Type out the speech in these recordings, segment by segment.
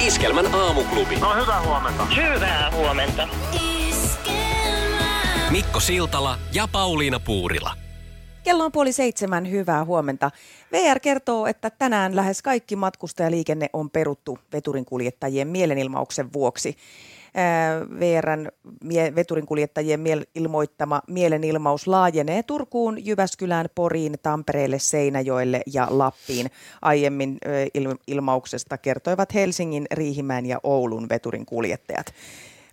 Iskelmän aamuklubi. No hyvää huomenta. Hyvää huomenta. Mikko Siltala ja Pauliina Puurila. Kello on puoli seitsemän, hyvää huomenta. VR kertoo, että tänään lähes kaikki matkustajaliikenne on peruttu veturinkuljettajien mielenilmauksen vuoksi. VRn veturinkuljettajien ilmoittama mielenilmaus laajenee Turkuun, Jyväskylään, Poriin, Tampereelle, Seinäjoelle ja Lappiin. Aiemmin ilmauksesta kertoivat Helsingin, Riihimäen ja Oulun veturinkuljettajat.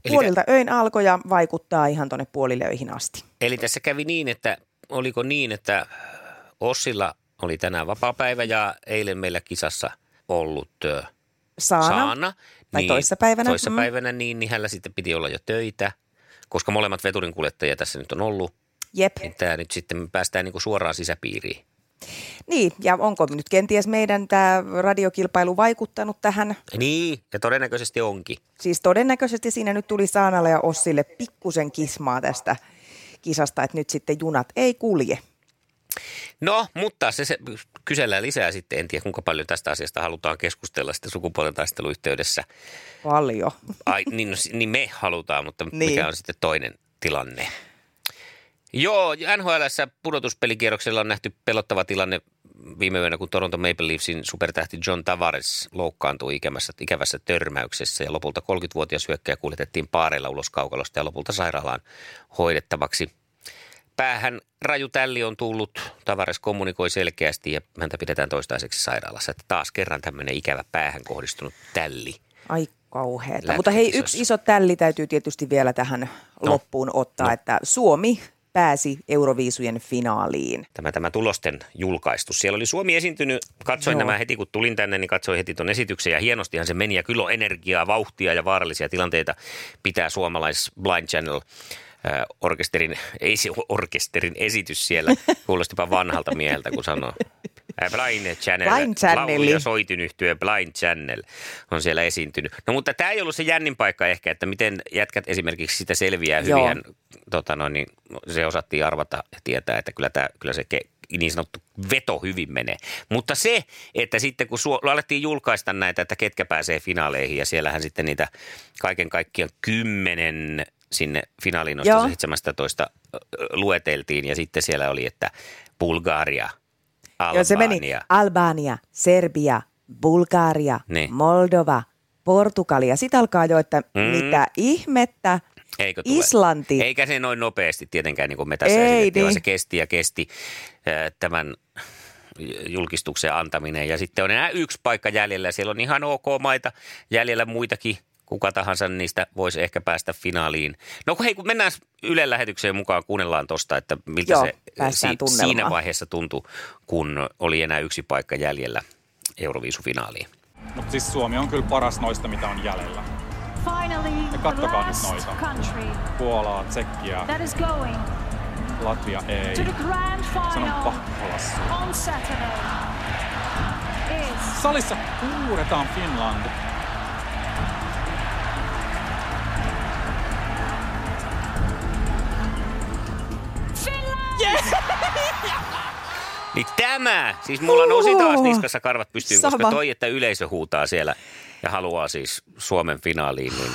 Puolilta öin alkoi ja vaikuttaa ihan tuonne puolilöihin asti. Eli tässä kävi niin, että oliko niin, että Ossilla oli tänään vapaapäivä ja eilen meillä kisassa ollut Saana. Saana. Tai niin, toissapäivänä. Toissapäivänä, mm. niin, niin hänellä sitten piti olla jo töitä, koska molemmat veturinkuljettajia tässä nyt on ollut. Jep. Niin tämä nyt sitten päästään niin kuin suoraan sisäpiiriin. Niin, ja onko nyt kenties meidän tämä radiokilpailu vaikuttanut tähän? Niin, ja todennäköisesti onkin. Siis todennäköisesti siinä nyt tuli Saanalle ja Ossille pikkusen kismaa tästä kisasta, että nyt sitten junat ei kulje. No, mutta se, se kysellään lisää sitten. En tiedä, kuinka paljon tästä asiasta halutaan keskustella sitten sukupuolen taisteluyhteydessä. Paljon. Ai, niin, no, niin me halutaan, mutta Niin. mikä on sitten toinen tilanne? Joo, NHLssä pudotuspelikierroksella on nähty pelottava tilanne viime yönä, kun Toronto Maple Leafsin supertähti John Tavares loukkaantui ikävässä, ikävässä törmäyksessä ja lopulta 30-vuotias hyökkäjä kuljetettiin paareilla ulos kaukalosta ja lopulta sairaalaan hoidettavaksi. Päähän raju tälli on tullut, Tavares kommunikoi selkeästi ja häntä pidetään toistaiseksi sairaalassa. Että taas kerran tämmöinen ikävä päähän kohdistunut tälli. Ai kauheeta. Mutta hei, yksi iso tälli täytyy tietysti vielä tähän No. loppuun ottaa, No. että Suomi pääsi Euroviisujen finaaliin. tämä, tämä tulosten julkaistus. Siellä oli Suomi esiintynyt, katsoin Joo. Nämä heti kun tulin tänne, niin katsoin heti tuon esityksen ja hienostihan se meni ja kyllä on energiaa, vauhtia ja vaarallisia tilanteita pitää suomalais Blind Channel orkesterin, ei se orkesterin esitys siellä, kuulostipa vanhalta mieheltä, kun sanoo. Blind Channel, Blind Channeli. laulu- ja soitinyhtyö Blind Channel on siellä esiintynyt. No mutta tämä ei ollut se jännin paikka ehkä, että miten jätkät esimerkiksi sitä selviää Joo. hyviä tota noin, niin se osattiin arvata ja tietää, että kyllä, tämä, kyllä se ke, niin sanottu veto hyvin menee. Mutta se, että sitten kun suo, alettiin julkaista näitä, että ketkä pääsee finaaleihin ja siellähän sitten niitä kaiken kaikkiaan kymmenen sinne finaaliin Joo. noista 17 ö, lueteltiin ja sitten siellä oli, että Bulgaria, Albania. Ja se meni Albania, Serbia, Bulgaria, Niin. Moldova, Portugalia. Sitten alkaa jo, että Mm. mitä ihmettä. Eikö tule? Islanti. Eikä se noin nopeasti tietenkään niin kuin me tässä Ei esitettiin, vaan niin. se kesti ja kesti tämän julkistuksen antaminen. Ja sitten on enää yksi paikka jäljellä. Siellä on ihan ok maita jäljellä muitakin. Kuka tahansa niistä voisi ehkä päästä finaaliin. No hei, kun mennään Ylen lähetykseen mukaan, kuunnellaan tuosta, että miltä Joo, se tunnelmaan. siinä vaiheessa tuntui, kun oli enää yksi paikka jäljellä Euroviisufinaaliin. Mutta siis Suomi on kyllä paras noista, mitä on jäljellä. Finally, Ja kattokaa nyt noita. country Puolaa, Tsekkiä, that is going Latvia ei. to the grand Se on final pakko olla Suomi. on Saturday is Salissa huudetaan Finland. Niin tämä, siis mulla nousi taas Huhu. niskassa karvat pystyyn, koska Sama. toi, että yleisö huutaa siellä ja haluaa siis Suomen finaaliin, niin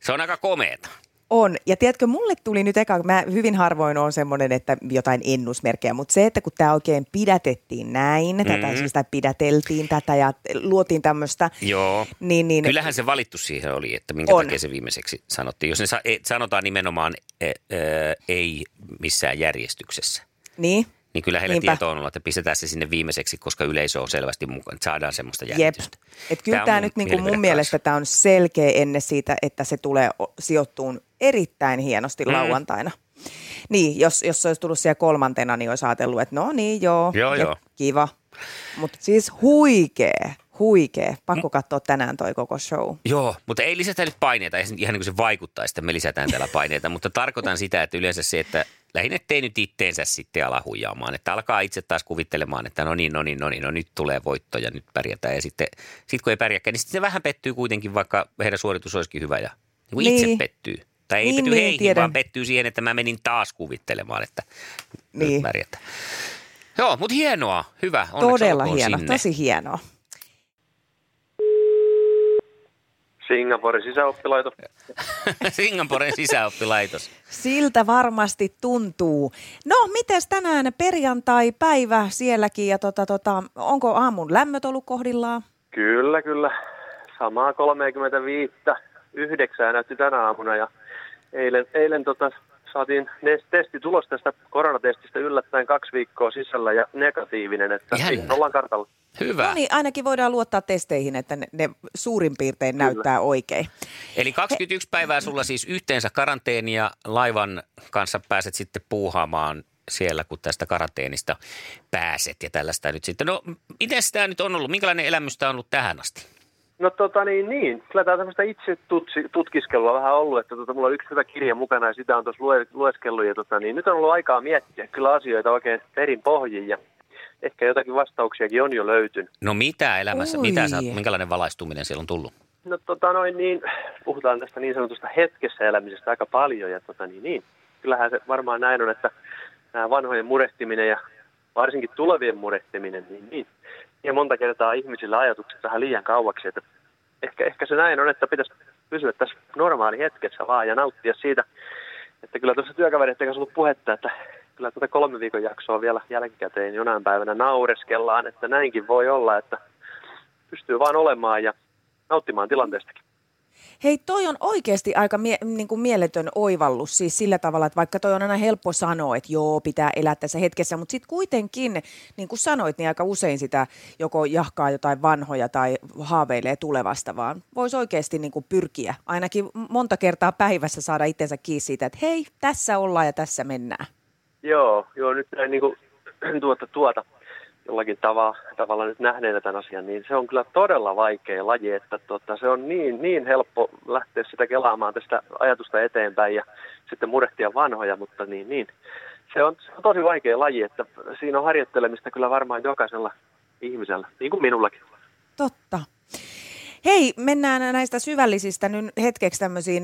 se on aika komeeta. On. Ja tiedätkö, mulle tuli nyt eka, mä hyvin harvoin on semmoinen, että jotain ennusmerkkejä, mutta se, että kun tämä oikein pidätettiin näin, mm. tätä siis tai pidäteltiin tätä ja luotiin tämmöistä, Joo. niin, niin Kyllähän se valittu siihen oli, että minkä On. takia se viimeiseksi sanottiin. Jos ne sa- e- sanotaan nimenomaan e- e- ei missään järjestyksessä, niin, niin kyllä heillä Niinpä. tieto on ollut, että pistetään se sinne viimeiseksi, koska yleisö on selvästi mukaan, että saadaan semmoista Jep. jännitystä. Et kyllä tämä mun nyt niin kuin mun mielipide mielestä tämä on selkeä enne siitä, että se tulee sijoittuun erittäin hienosti Mm. lauantaina. Niin, jos, jos se olisi tullut siellä kolmantena, niin olisi ajatellut, että no niin, joo, Joo, joo. kiva. Mutta siis huikee, Huikee. Pakko katsoa tänään toi koko show. Joo, mutta ei lisätä nyt paineita, ei ihan niin kuin se vaikuttaisi, että me lisätään täällä paineita, mutta tarkoitan sitä, että yleensä se, että lähinnä ettei nyt itteensä sitten ala huijaamaan, että alkaa itse taas kuvittelemaan, että no niin, no niin, no niin, no nyt tulee voitto ja nyt pärjätään ja sitten sit kun ei pärjääkään, niin sitten se vähän pettyy kuitenkin, vaikka heidän suoritus olisikin hyvä ja niin kuin itse Niin. pettyy. Tai ei Niin, petty niin, heihin, tiedän. vaan pettyy siihen, että mä menin taas kuvittelemaan, että nyt Niin. pärjätään. Joo, mutta hienoa, hyvä. Onneksi Todella olkoon hieno, Sinne. tosi hienoa. Singaporen sisäoppilaitos. Singaporen sisäoppilaitos. Siltä varmasti tuntuu. No, mites tänään perjantai-päivä sielläkin ja tota, tota, onko aamun lämmöt ollut kohdillaan? Kyllä, kyllä. Samaa 35. Yhdeksää näytti tänä aamuna ja eilen, eilen tota, saatiin ne- testitulos tästä koronatestistä yllättäen kaksi viikkoa sisällä ja negatiivinen, että Jännä. ollaan kartalla. Hyvä. No niin, ainakin voidaan luottaa testeihin, että ne, ne suurin piirtein Kyllä. näyttää oikein. Eli 21 päivää sulla siis yhteensä karanteenia laivan kanssa pääset sitten puuhaamaan siellä, kun tästä karanteenista pääset ja tällaista nyt sitten. No, miten tämä nyt on ollut? Minkälainen elämys tämä on ollut tähän asti? No tota niin, niin. Kyllä tämä on tämmöistä itse tutsi, tutkiskelua vähän ollut, että tota, mulla on yksi hyvä kirja mukana ja sitä on tuossa lue, lueskellut ja tota, niin, nyt on ollut aikaa miettiä kyllä asioita oikein perin pohjin ja ehkä jotakin vastauksiakin on jo löytynyt. No mitä elämässä, Oi. mitä sä, minkälainen valaistuminen siellä on tullut? No tota noin niin, puhutaan tästä niin sanotusta hetkessä elämisestä aika paljon ja tota niin, niin. Kyllähän se varmaan näin on, että nämä vanhojen murehtiminen ja varsinkin tulevien murehtiminen, niin, niin. Ja monta kertaa ihmisillä ajatukset vähän liian kauaksi, että ehkä, ehkä se näin on, että pitäisi pysyä tässä normaali hetkessä vaan ja nauttia siitä, että kyllä tuossa työkavereiden kanssa ollut puhetta, että kyllä tätä kolme viikon jaksoa vielä jälkikäteen jonain päivänä naureskellaan, että näinkin voi olla, että pystyy vaan olemaan ja nauttimaan tilanteestakin. Hei, toi on oikeasti aika mie- niin kuin mieletön oivallus siis sillä tavalla, että vaikka toi on aina helppo sanoa, että joo, pitää elää tässä hetkessä, mutta sitten kuitenkin, niin kuin sanoit, niin aika usein sitä joko jahkaa jotain vanhoja tai haaveilee tulevasta, vaan voisi oikeasti niin kuin pyrkiä ainakin monta kertaa päivässä saada itsensä kiinni siitä, että hei, tässä ollaan ja tässä mennään. Joo, joo nyt näin niin kuin, tuota, tuota jollakin tavalla, tavalla nyt nähneenä tämän asian, niin se on kyllä todella vaikea laji, että tota, se on niin, niin helppo lähteä sitä kelaamaan tästä ajatusta eteenpäin ja sitten murehtia vanhoja, mutta niin, niin. Se on, se on tosi vaikea laji, että siinä on harjoittelemista kyllä varmaan jokaisella ihmisellä, niin kuin minullakin. Totta. Hei, mennään näistä syvällisistä nyt hetkeksi tämmöisiin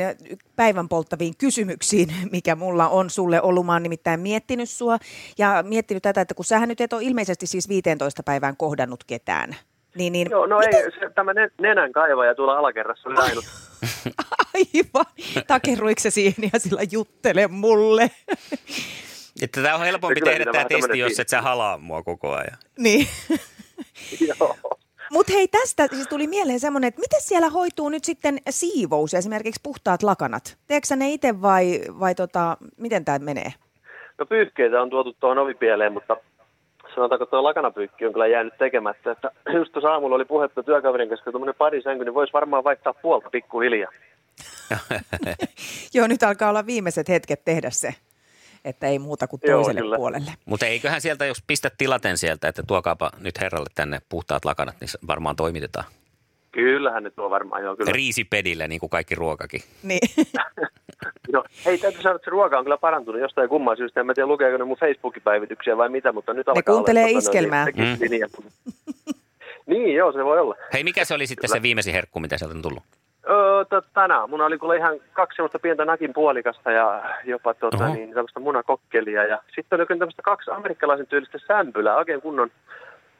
päivän polttaviin kysymyksiin, mikä mulla on sulle ollut. Mä oon nimittäin miettinyt sua ja miettinyt tätä, että kun sähän nyt et ole ilmeisesti siis 15 päivään kohdannut ketään. Niin, niin Joo, no miten- ei, se, tämä ne- nenän kaivaja tuolla alakerrassa oli ainut. Aivan. Takerruiko se siihen ja sillä juttele mulle? Että tämä on helpompi tehdä tämä testi, tämmönen jos et sä halaa mua koko ajan. niin. Joo. Mutta hei, tästä siis tuli mieleen semmoinen, että miten siellä hoituu nyt sitten siivous ja esimerkiksi puhtaat lakanat? Teekö ne itse vai, vai tota, miten tämä menee? No pyyhkeitä on tuotu tuohon ovipieleen, mutta sanotaanko, että tuo lakanapyykki on kyllä jäänyt tekemättä. Että just tuossa aamulla oli puhetta työkaverin kanssa, että tuommoinen parisänky, niin voisi varmaan vaihtaa puolta pikkuhiljaa. Joo, nyt alkaa olla viimeiset hetket tehdä se, että ei muuta kuin Joo, toiselle kyllä. puolelle. Mutta eiköhän sieltä, jos pistät tilaten sieltä, että tuokaapa nyt herralle tänne puhtaat lakanat, niin varmaan toimitetaan. Kyllähän ne tuo varmaan, joo kyllä. Riisipedillä, niin kuin kaikki ruokakin. Niin. No, hei, täytyy sanoa, että se ruoka on kyllä parantunut jostain kumman syystä. En mä tiedä, lukeeko ne mun Facebook-päivityksiä vai mitä, mutta nyt alkaa kuuntelee olla, tota, iskelmää. niin, sekin linja. niin, joo, se voi olla. Hei, mikä se oli sitten se viimeisin herkku, mitä sieltä on tullut? Öö, tänään mun oli kuule ihan kaksi semmoista pientä nakin puolikasta ja jopa tota, Oho. niin, tämmöistä munakokkelia. Ja sitten oli kyllä tämmöistä kaksi amerikkalaisen tyylistä sämpylää, oikein kunnon,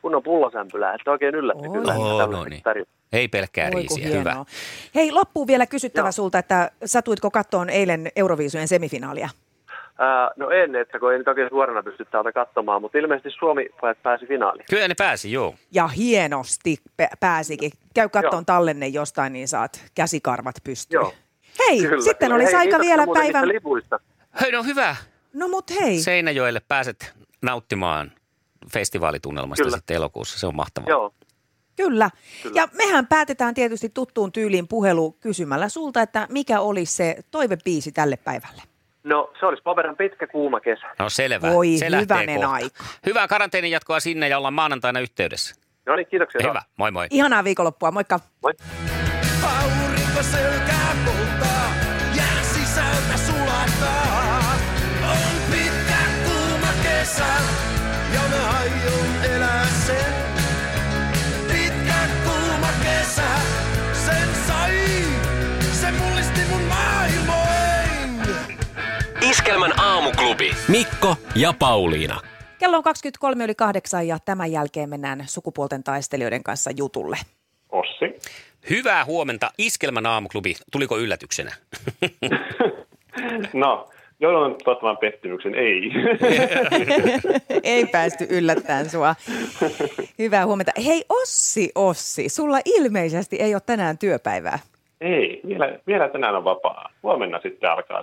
kunnon pullosämpylää. Että oikein yllätti Oi. kyllä. tämmöistä no niin. tarjolla. Ei pelkkää Oi, riisiä, hienoa. hyvä. Hei, loppuun vielä kysyttävä Joo. sulta, että satuitko kattoon eilen Euroviisujen semifinaalia? Ää, no en, että kun ei nyt oikein suorana pysty täältä katsomaan, mutta ilmeisesti Suomi pääsi finaaliin. Kyllä ne pääsi, joo. Ja hienosti pääsikin. Käy kattoon Joo. tallenne jostain, niin saat käsikarvat pystyyn. Joo. Hei, Kyllä, sitten kyllä. olisi Hei, aika vielä päivän... lipuista. Hei, no hyvä. No mut hei, Seinäjoelle pääset nauttimaan festivaalitunnelmasta Kyllä. sitten elokuussa. Se on mahtavaa. Joo. kyllä. Kyllä. Ja mehän päätetään tietysti tuttuun tyyliin puhelu kysymällä sulta, että mikä olisi se toivebiisi tälle päivälle? No se olisi paperin pitkä kuuma kesä. No selvä. Voi se hyvänen aika. Hyvää karanteenin jatkoa sinne ja ollaan maanantaina yhteydessä. No niin, kiitoksia. Hyvä, moi moi. Ihanaa viikonloppua, moikka. Moi. Aurinko selkää polttaa, jää sisältä sulattaa. On pitkä kuuma kesä, ja Iskelmän aamuklubi. Mikko ja Pauliina. Kello on 23 yli kahdeksan ja tämän jälkeen mennään sukupuolten taistelijoiden kanssa jutulle. Ossi. Hyvää huomenta, Iskelmän aamuklubi. Tuliko yllätyksenä? No, joudun tuottamaan pettymyksen. Ei. Ei päästy yllättäen sua. Hyvää huomenta. Hei Ossi, Ossi, sulla ilmeisesti ei ole tänään työpäivää. Ei, vielä, vielä tänään on vapaa. Huomenna sitten alkaa.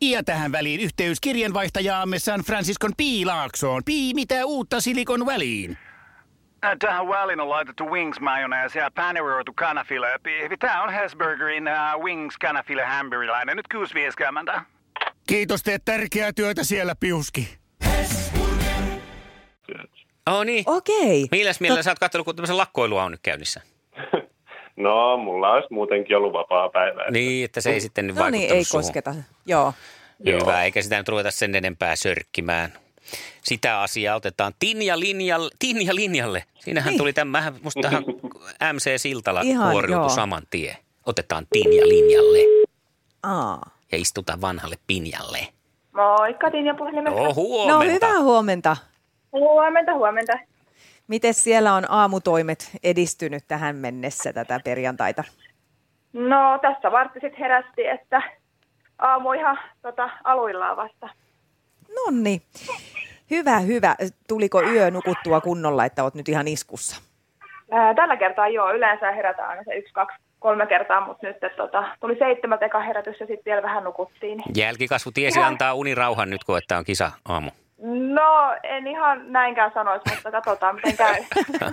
Ja tähän väliin yhteys kirjanvaihtajaamme San Franciscon Piilaaksoon. Pii, mitä uutta Silikon väliin? Äh, Tähän väliin on laitettu wings mayonnaise ja paneroitu kanafila. Tämä on Hesburgerin uh, wings kanafila hamburilainen. Nyt 6.50. Kiitos, teet tärkeää työtä siellä, Piuski. Oh niin. Okei. Milläs mielellä sä oot katsellut, kun tämmöisen lakkoilua on nyt käynnissä? No, mulla olisi muutenkin ollut vapaa päivä. että- Niin, että se ei sitten No vaikuttanut niin, ei suhun. kosketa. Joo. Hyvä, eikä sitä nyt ruveta sen enempää sörkkimään. Sitä asiaa otetaan Tinja linjalle. Tinja linjalle. Siinähän Niin. tuli tämähän, musta tähän MC Siltala Ihan, kuoriutui joo. saman tien. Otetaan Tinja linjalle Aa. ja istutaan vanhalle pinjalle. Moikka, Tinja puhelimessa. No No huomenta. hyvää huomenta. Huomenta, huomenta. Miten siellä on aamutoimet edistynyt tähän mennessä tätä perjantaita? No, tässä vartti sitten herästi, että aamu ihan tota, aluillaan vasta. Nonni. Hyvä, hyvä. Tuliko yö nukuttua kunnolla, että oot nyt ihan iskussa? Ää, tällä kertaa joo, yleensä herätään aina se yksi, kaksi, kolme kertaa, mutta nyt tota, tuli seitsemältä eka herätys ja sitten vielä vähän nukuttiin. Jälkikasvu tiesi antaa unirauhan nyt, kun että on kisa aamu. No, en ihan näinkään sanoisi, mutta katsotaan miten käy.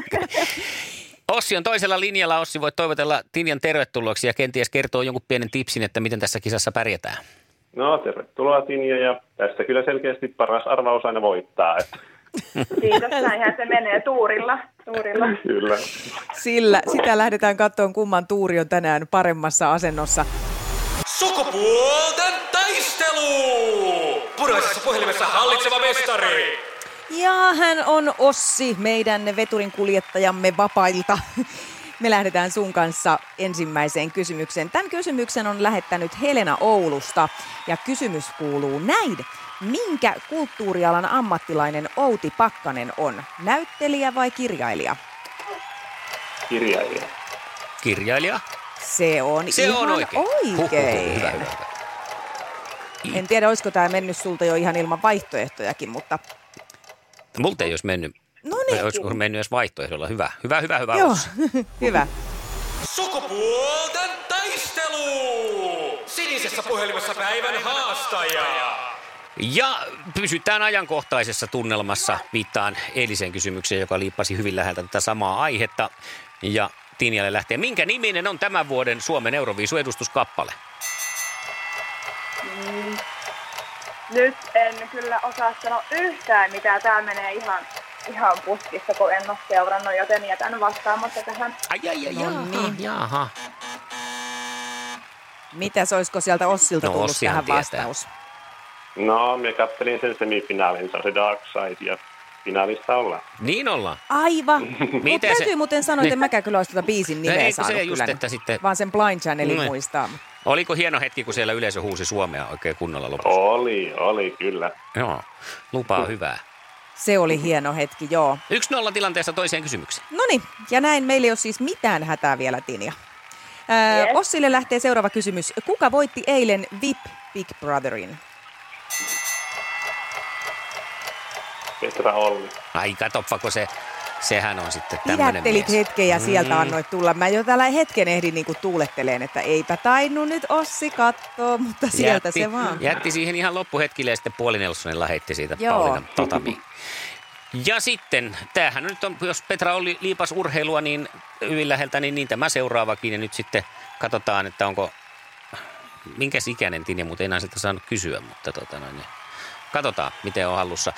Ossi on toisella linjalla. Ossi, voit toivotella Tinjan tervetulleeksi ja kenties kertoa jonkun pienen tipsin, että miten tässä kisassa pärjätään. No, tervetuloa Tinja ja tässä kyllä selkeästi paras arvaus aina voittaa. Että, Kiitos, näinhän se menee tuurilla. tuurilla. kyllä. Sillä sitä lähdetään katsomaan, kumman tuuri on tänään paremmassa asennossa. Sukupuolten taistelu! Punaisessa puhelimessa hallitseva mestari. Ja hän on Ossi, meidän veturin kuljettajamme vapailta. Me lähdetään sun kanssa ensimmäiseen kysymykseen. Tämän kysymyksen on lähettänyt Helena Oulusta ja kysymys kuuluu näin. Minkä kulttuurialan ammattilainen Outi Pakkanen on? Näyttelijä vai kirjailija? Kirjailija. Kirjailija. Se on Se ihan on oikein. oikein. Hyvä, hyvä, hyvä. En tiedä, olisiko tämä mennyt sulta jo ihan ilman vaihtoehtojakin, mutta Multa ei olisi mennyt, no niin. olisi mennyt edes vaihtoehdolla. Hyvä, hyvä, hyvä, hyvä. Joo, hyvä. Sukupuolten taistelu! Sinisessä puhelimessa päivän haastaja. Ja pysytään ajankohtaisessa tunnelmassa. Viittaan eiliseen kysymykseen, joka liippasi hyvin läheltä tätä samaa aihetta. Ja Tinjalle lähtee. Minkä niminen on tämän vuoden Suomen Euroviisu-edustuskappale? Nyt en kyllä osaa sanoa yhtään mitään. Tämä menee ihan, ihan puskissa, kun en ole seurannut, joten jätän vastaamatta tähän. Ai, ai, ai, No jaha, niin. jaha. Mitäs olisiko sieltä Ossilta No, tullut Ossihan tähän tietää. vastaus? No, me kattelin sen semifinaalin, se on se Dark Side ja finaalista ollaan. Niin ollaan. Aivan. Mutta Miten se- täytyy muuten sanoa, että Niin. mäkään kyllä olisi tuota biisin nimeä eikö se saanut just, kyllä. että sitten- Vaan sen Blind Channelin Niin. muistaa. Oliko hieno hetki, kun siellä yleisö huusi Suomea oikein kunnolla lopussa? Oli, oli kyllä. Joo, lupaa hyvää. Se oli hieno hetki, joo. Yksi nolla tilanteessa toiseen kysymykseen. No niin, ja näin meillä ei ole siis mitään hätää vielä, Tinja. Ää, Yes. Ossille lähtee seuraava kysymys. Kuka voitti eilen VIP Big Brotherin? Petra Olli. Ai katoppa, kun se Sehän on sitten tämmöinen mies. hetken ja sieltä Mm. annoit tulla. Mä jo täällä hetken ehdin niinku tuuletteleen, että eipä tainnut nyt Ossi kattoo, mutta sieltä jätti, se vaan. Jätti siihen ihan loppuhetkille ja sitten puolinelsonilla heitti siitä Joo. Pauliina Totamiin. Ja sitten, tämähän nyt on, jos Petra oli liipas urheilua niin hyvin läheltä, niin, niin tämä seuraavakin. Ja nyt sitten katsotaan, että onko, minkäs ikäinen Tinja, mutta enää sitä saanut kysyä, mutta tota noin, niin katsotaan, miten on hallussa.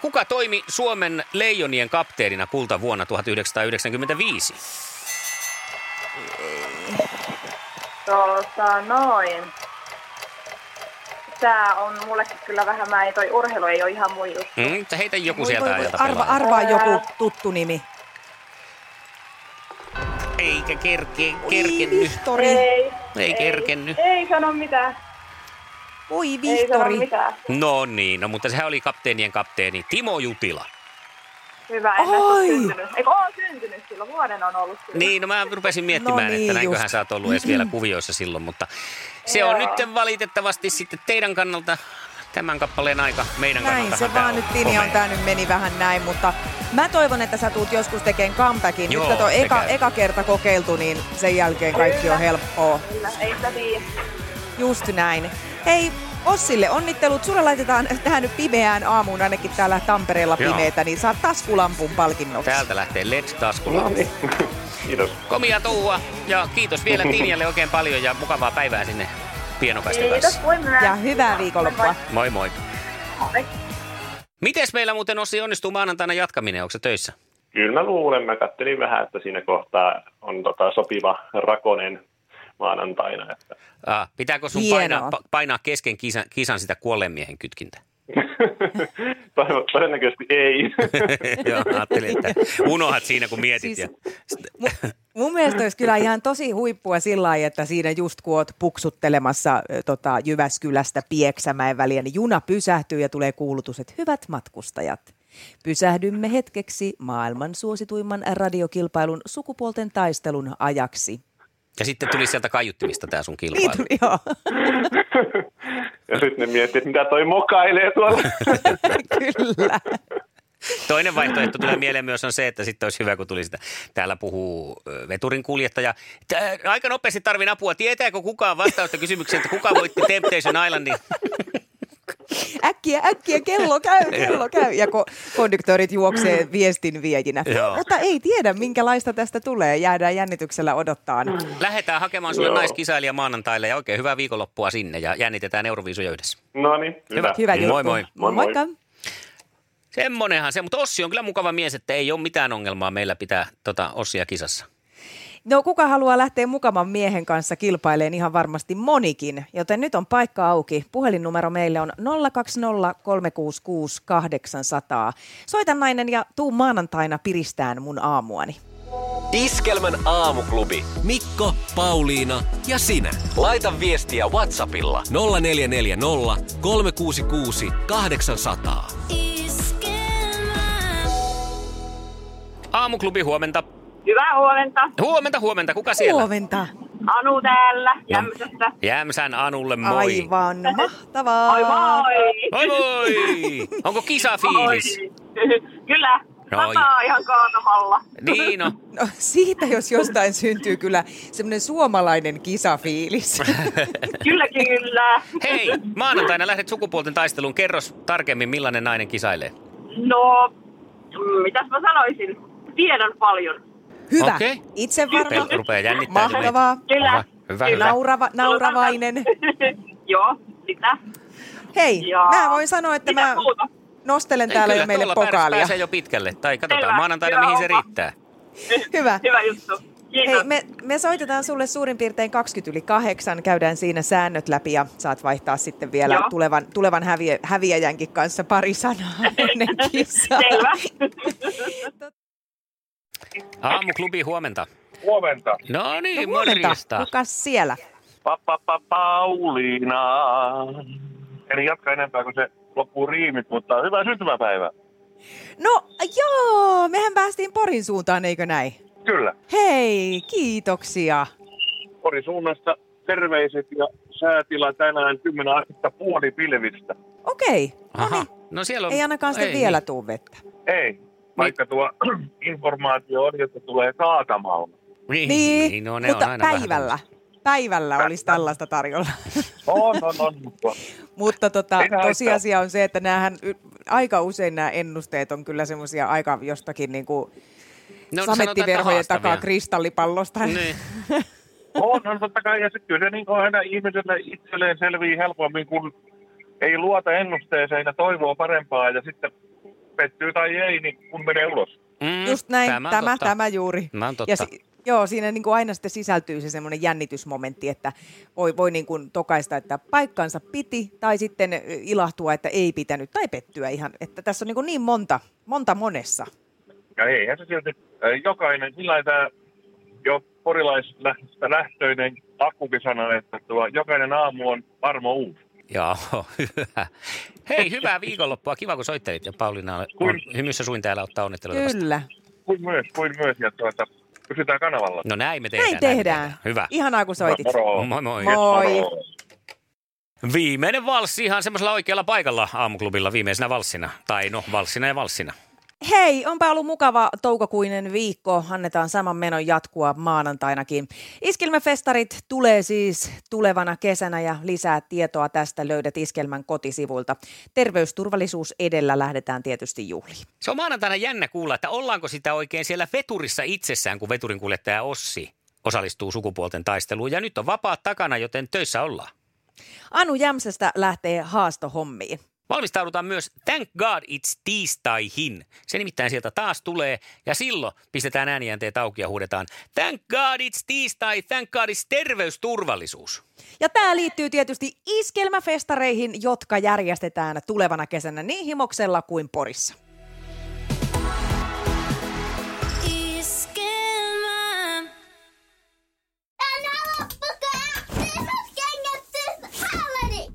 Kuka toimi Suomen leijonien kapteenina kulta vuonna 1995? Tota, noin. Tää on mullekin kyllä vähän, mä ei, toi urheilu ei ole ihan mun juttu. Mm, mutta heitä joku Voi, sieltä voi, voi. Arva, pelaaja. arvaa Ää. joku tuttu nimi. Eikä kerke, Oi, kerkennyt. Vihtori. Ei, Ei kerkennyt. Ei sano mitään. Sano Vihtori. No niin, no mutta sehän oli kapteenien kapteeni Timo Jutila. Hyvä, en Oi. ole syntynyt. Eikö oo syntynyt silloin? Vuoden on ollut silloin. Niin, no mä rupesin miettimään, No niin, että näinköhän just. sä oot ollut edes vielä kuvioissa silloin, mutta se on Joo. nyt valitettavasti sitten teidän kannalta tämän kappaleen aika, meidän Näin kannalta se vaan nyt Tinja on tää nyt meni vähän näin, mutta mä toivon, että sä tuut joskus tekemään comebackin. Joo, Nyt kato, se eka, käy. eka kerta kokeiltu, niin sen jälkeen kaikki on helppoa. Kyllä, ei sitä tiedä. Just näin. Hei, Ossille onnittelut. Sulle laitetaan tähän nyt pimeään aamuun, ainakin täällä Tampereella Joo. pimeätä, niin saat taskulampun palkinnoksi. Täältä lähtee LED-taskulla. No niin. Kiitos. Komia touhua ja kiitos vielä Tinjalle oikein paljon ja mukavaa päivää sinne pienokaisten Kiitos, kanssa. myös. Ja hyvää viikonloppua. Moi moi. Moi. Mites meillä muuten Ossi onnistuu maanantaina jatkaminen? Onko se töissä? Kyllä mä luulen, mä kattelin vähän, että siinä kohtaa on tota sopiva rakonen maanantaina. Että Ah, pitääkö sun Hienoa. painaa, pa- painaa kesken kisan, kisan sitä kuolleen miehen kytkintä? Todennäköisesti ei. Joo, ajattelin, että unohat siinä kun mietit. Siis- ja... Mun mielestä olisi kyllä ihan tosi huippua sillä lailla, että siinä just kun oot puksuttelemassa tota, Jyväskylästä Pieksämäen väliä, niin juna pysähtyy ja tulee kuulutus, että hyvät matkustajat. Pysähdymme hetkeksi maailman suosituimman radiokilpailun sukupuolten taistelun ajaksi. Ja sitten tuli sieltä kaiuttimista tämä sun Niin kilpailu. tuli, joo. ja sitten ne miettii, että mitä toi mokailee tuolla. Kyllä. Toinen vaihtoehto tulee mieleen myös on se, että sitten olisi hyvä, kun tuli sitä. Täällä puhuu veturin kuljettaja. Tää, aika nopeasti tarvin apua. Tietääkö kukaan vastausta kysymykseen, että kuka voitti Temptation Islandin? Äkkiä, äkkiä, kello käy, kello käy. Ja ko- konduktorit juoksee viestin viejinä. Joo. Mutta ei tiedä, minkälaista tästä tulee. Jäädään jännityksellä odottaa. Lähdetään hakemaan sulle Joo. naiskisailija maanantaille ja oikein hyvää viikonloppua sinne ja jännitetään Euroviisuja yhdessä. No niin, hyvä. Hyvä juttu. Moi moi. Moi moi. Moikka. Semmonenhan se, mutta Ossi on kyllä mukava mies, että ei ole mitään ongelmaa meillä pitää tota Ossia kisassa. No kuka haluaa lähteä mukavan miehen kanssa kilpaileen ihan varmasti monikin, joten nyt on paikka auki. Puhelinnumero meille on 020 366 800. Soita nainen ja tuu maanantaina piristään mun aamuani. Iskelmän aamuklubi. Mikko, Pauliina ja sinä. Laita viestiä Whatsappilla. 0440 366 800. Aamuklubi, huomenta. Hyvää huomenta. Huomenta, huomenta. Kuka siellä? Huomenta. Anu täällä, Jämsästä. Jämsän Anulle moi. Aivan mahtavaa. Moi moi. Moi moi! Onko kisafiilis? Oi. Kyllä, Noi. sataa ihan kaatamalla. Niin no. No, siitä jos jostain syntyy kyllä semmoinen suomalainen kisafiilis. Kyllä, kyllä. Hei, maanantaina lähdet sukupuolten taisteluun. Kerros tarkemmin, millainen nainen kisailee. No, mm, mitäs mä sanoisin? Tiedän paljon. Hyvä. Okei. Itse varma. Rupeaa jännittämään. Mahtavaa. Kyllä. Hyvä, Kyllä. hyvä. Naurava, nauravainen. Joo, sitä. Hei, Ja- mä voin sanoa, että Mitä mä muuta? nostelen Ei, täällä kyllä, meille pokaalia. Pääsee jo pitkälle. Tai katsotaan Selvä, maanantaina, mihin se riittää. Hyvä. Hyvä juttu. Kiitos. Hei, me, me soitetaan sulle suurin piirtein 20 yli kahdeksan, käydään siinä säännöt läpi ja saat vaihtaa sitten vielä Joo. tulevan, tulevan häviä, häviäjänkin kanssa pari sanaa ennen kisaa. Aamuklubi, huomenta. Huomenta. No niin, No huomenta. morjesta. Kukas siellä? Pa, pa, pa, Pauliina. En jatka enempää, kun se loppuu riimit, mutta hyvää syntymäpäivää. No joo, mehän päästiin Porin suuntaan, eikö näin? Kyllä. Hei, kiitoksia. Porin suunnasta terveiset ja säätila tänään 10 astetta puoli pilvistä. Okei, Aha. No siellä on... ei ainakaan sitten ei, vielä niin. tuu vettä. Ei. Vaikka tuo informaatio on, että tulee kaatamalla. Niin, Niin, niin no, ne mutta on aina vähän päivällä. Päivällä olisi tällaista tarjolla. On, on, on. Mutta tota, tosiasia on se, että näähän, aika usein nämä ennusteet on kyllä semmoisia aika jostakin niin kuin No, samettiverhojen takaa kristallipallosta. Niin. on, on totta kai. Ja se, kyllä se niin kuin aina ihmiselle itselleen selvii helpommin, kun ei luota ennusteeseen ja toivoo parempaa ja sitten pettyy tai ei, niin kun menee ulos. Mm, Just näin, Tämä tämä, tämä, juuri. Tämä on totta. Ja si- joo, siinä niin kuin aina sitten sisältyy se semmoinen jännitysmomentti, että voi, voi niin kuin tokaista, että paikkansa piti, tai sitten ilahtua, että ei pitänyt, tai pettyä ihan. Että tässä on niin, kuin niin monta, monta monessa. Ja eihän se silti jokainen, sillä tämä jo porilaislähtöistä lähtöinen akkukin sanoi, että tuo jokainen aamu on varmo uusi. Joo, hyvä. Hei, hyvää viikonloppua. Kiva, kun soittelit. Ja Pauliina on Kuin- hymyssä suin täällä ottaa onnitteluita vastaan. Kyllä. Kuin myös, kuin myös. Ja tuota, pysytään kanavalla. No näin me tehdään. Näin tehdään. Hyvä. Ihanaa, kun soitit. Moro. Moi moi. Moi. Moro. Viimeinen valssi ihan semmoisella oikealla paikalla aamuklubilla viimeisenä valssina. Tai no, valssina ja valssina. Hei, onpa ollut mukava toukokuinen viikko. Annetaan saman menon jatkua maanantainakin. Iskelmäfestarit tulee siis tulevana kesänä ja lisää tietoa tästä löydät Iskelmän kotisivuilta. Terveysturvallisuus edellä lähdetään tietysti juhliin. Se on maanantaina jännä kuulla, että ollaanko sitä oikein siellä veturissa itsessään, kun veturin kuljettaja Ossi osallistuu sukupuolten taisteluun. Ja nyt on vapaat takana, joten töissä ollaan. Anu Jämsästä lähtee haastohommiin. Valmistaudutaan myös Thank God It's tiistaihin. Se nimittäin sieltä taas tulee ja silloin pistetään ääniänteet auki ja huudetaan Thank God It's tiistai, Thank God It's terveysturvallisuus. Ja tämä liittyy tietysti iskelmäfestareihin, jotka järjestetään tulevana kesänä niin Himoksella kuin Porissa.